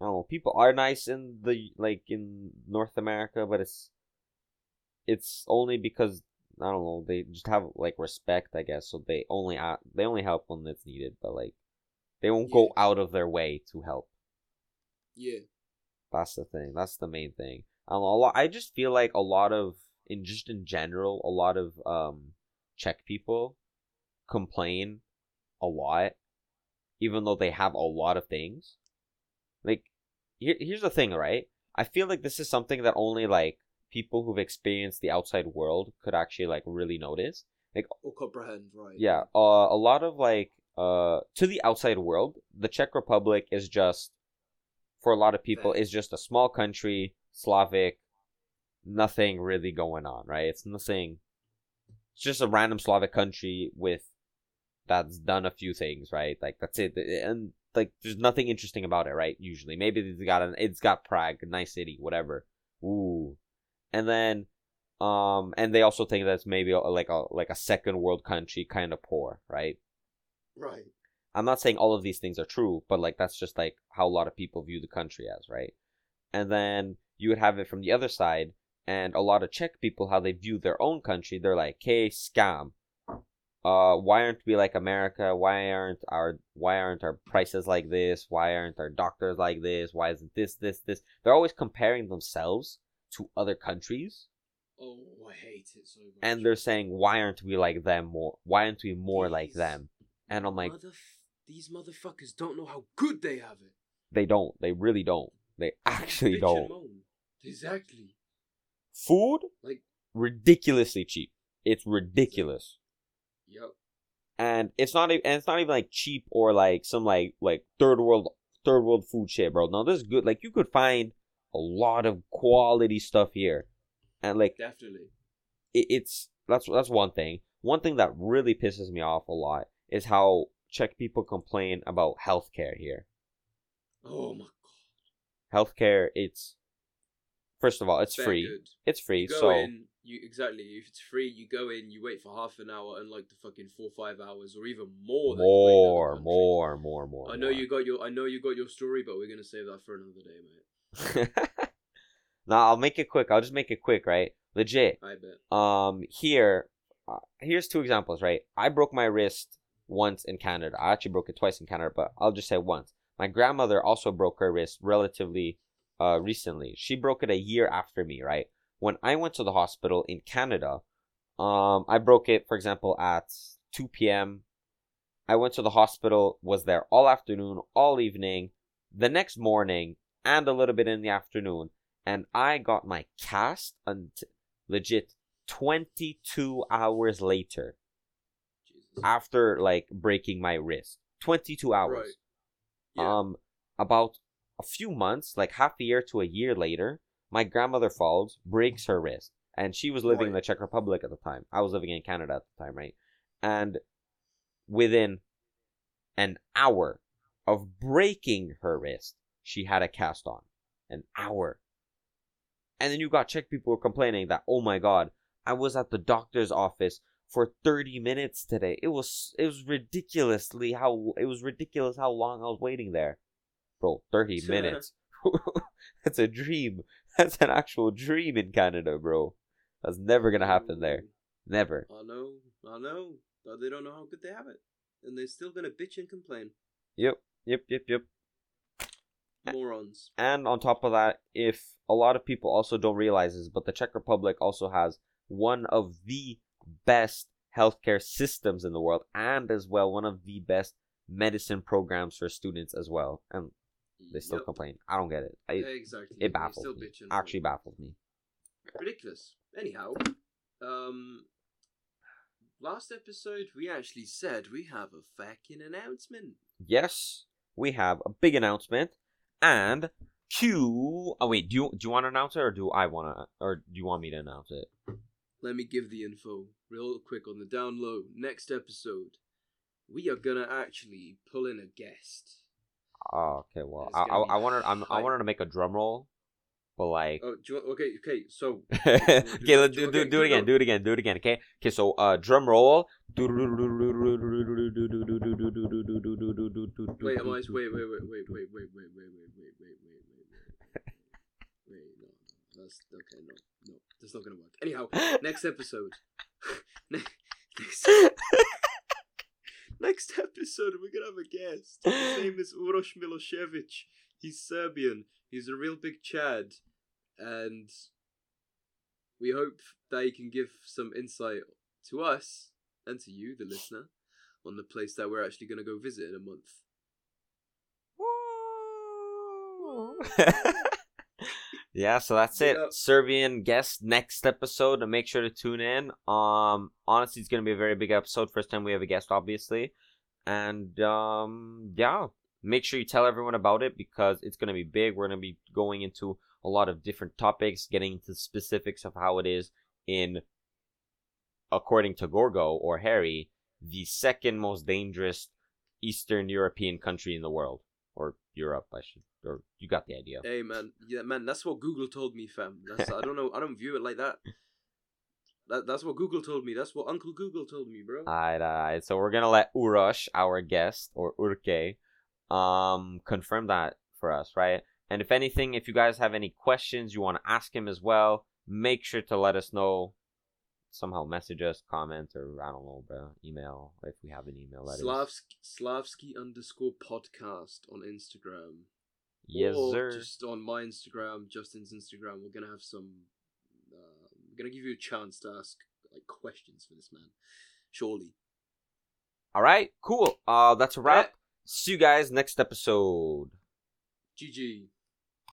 I don't know, people are nice in the like in North America, but it's it's only because I don't know they just have like respect, I guess. So they only a they only help when it's needed, but like they won't go out of their way to help. Yeah. That's the thing. That's the main thing. Um, a lot. I just feel like a lot of in just in general, a lot of um Czech people complain a lot, even though they have a lot of things. Like, here, here's the thing, right? I feel like this is something that only like people who've experienced the outside world could actually like really notice. Like or comprehend, right? Yeah, uh, a lot of like uh to the outside world, the Czech Republic is just for a lot of people is just a small country, Slavic, nothing really going on, right? It's nothing. It's just a random Slavic country with that's done a few things, right? Like that's it, and like there's nothing interesting about it, right? Usually, maybe it's got an it's got Prague, a nice city, whatever. Ooh, and then um, and they also think that's maybe like a like a second world country, kind of poor, right? Right. I'm not saying all of these things are true, but like that's just like how a lot of people view the country as, right? And then you would have it from the other side, and a lot of Czech people how they view their own country, they're like, "Hey, scam. Uh, why aren't we like America? Why aren't our why aren't our prices like this? Why aren't our doctors like this? Why isn't this this this?" They're always comparing themselves to other countries, Oh, I hate it so much. and they're saying, "Why aren't we like them more? Why aren't we more like them?" And I'm like, Motherf- these motherfuckers don't know how good they have it. They don't. They really don't. They actually don't. Exactly. Food Like, ridiculously cheap. It's ridiculous, yep. and it's not. And it's not even like cheap or like some like like third world third world food shit, bro. No, this is good. Like you could find a lot of quality stuff here, and like Definitely. it, it's that's that's one thing. One thing that really pisses me off a lot is how Czech people complain about healthcare here. Oh my god. Healthcare, it's first of all, it's Fair free. good. It's free, You go so in, you exactly. If it's free, you go in, you wait for half an hour, and like the fucking four five hours, or even more. than you wait in other more, more, more, more. I know more. you got your. I know you got your story, but we're gonna save that for another day, mate. no, I'll make it quick. I'll just make it quick, right? Legit. I bet. Um, here, uh, here's two examples, right? I broke my wrist once in Canada. I actually broke it twice in Canada, but I'll just say once. My grandmother also broke her wrist relatively uh recently. She broke it a year after me, right? When I went to the hospital in Canada, um, I broke it, for example, at 2 p.m. I went to the hospital, was there all afternoon, all evening, the next morning, and a little bit in the afternoon, and I got my cast until legit 22 hours later. Jesus. after like breaking my wrist. 22 hours. Right. Yeah. um about a few months like half a year to a year later my grandmother falls breaks her wrist. And she was living in the czech republic at the time. I was living in canada at the time right? And within an hour of breaking her wrist she had a cast on an hour and then you got Czech people complaining that, oh my god, I was at the doctor's office for 30 minutes today. It was it was ridiculously how it was ridiculous how long I was waiting there. Bro, 30 minutes. That's a dream. That's an actual dream in Canada, bro. That's never gonna happen there. Never. I know. I know. But they don't know how good they have it, and they're still gonna bitch and complain. Yep, yep, yep, yep. Morons. And on top of that, if a lot of people also don't realize this, but the Czech Republic also has one of the best healthcare systems in the world, and as well one of the best medicine programs for students as well. And they still Yep. complain. I don't get it. I, exactly. it baffles still me. Actually baffles me. ridiculous. Anyhow, um, last episode we actually said we have a fucking announcement. Yes, we have a big announcement, and Q. Oh wait, do you do you want to announce it, or do I want to, or do you want me to announce it? Let me give the info real quick on the down low. Next episode, we are gonna actually pull in a guest. Oh, okay. Well, I I, I wanted I'm, I wanted to make a drum roll, but like. Oh, do you okay, okay. So okay, let's do, Okay, do, do it again. going. Do it again. Do it again. Okay. Okay. So, uh, drum roll. wait, I? Wait, wait, wait, wait, wait, wait, wait, wait, wait, wait, wait, wait, wait, wait, wait, wait. Wait, no, that's okay. No, no, that's not gonna work. Anyhow, next episode. next, next episode, we're gonna have a guest. His name is Uroš Milošević. He's Serbian. He's a real big Chad, and we hope they can give some insight to us and to you, the listener, on the place that we're actually going to go visit in a month. yeah, so that's it. Yeah. Serbian guest next episode. And make sure to tune in. Um, honestly, it's gonna be a very big episode. First time we have a guest, obviously, and um, yeah, make sure you tell everyone about it because it's gonna be big. We're gonna be going into a lot of different topics, getting into specifics of how it is in, according to Gorgo or Harry, the second most dangerous Eastern European country in the world, or Europe, I should, or you got the idea. Hey man, yeah man, that's what Google told me, fam. That's I don't know, I don't view it like that. That that's what Google told me. That's what Uncle Google told me, bro. Alright, alright. So we're gonna let Uroš, our guest, or Urke, um, confirm that for us, right? And if anything, if you guys have any questions you want to ask him as well, make sure to let us know. Somehow message us, comment, or I don't know, bro, email if we have an email. That. Slavsky, Slavsky underscore podcast on Instagram. Yes, or sir. Just on my Instagram, Justin's Instagram. We're gonna have some. Uh, we're gonna give you a chance to ask like questions for this man. Surely. All right, cool. Uh, that's a wrap. See you guys next episode. GG.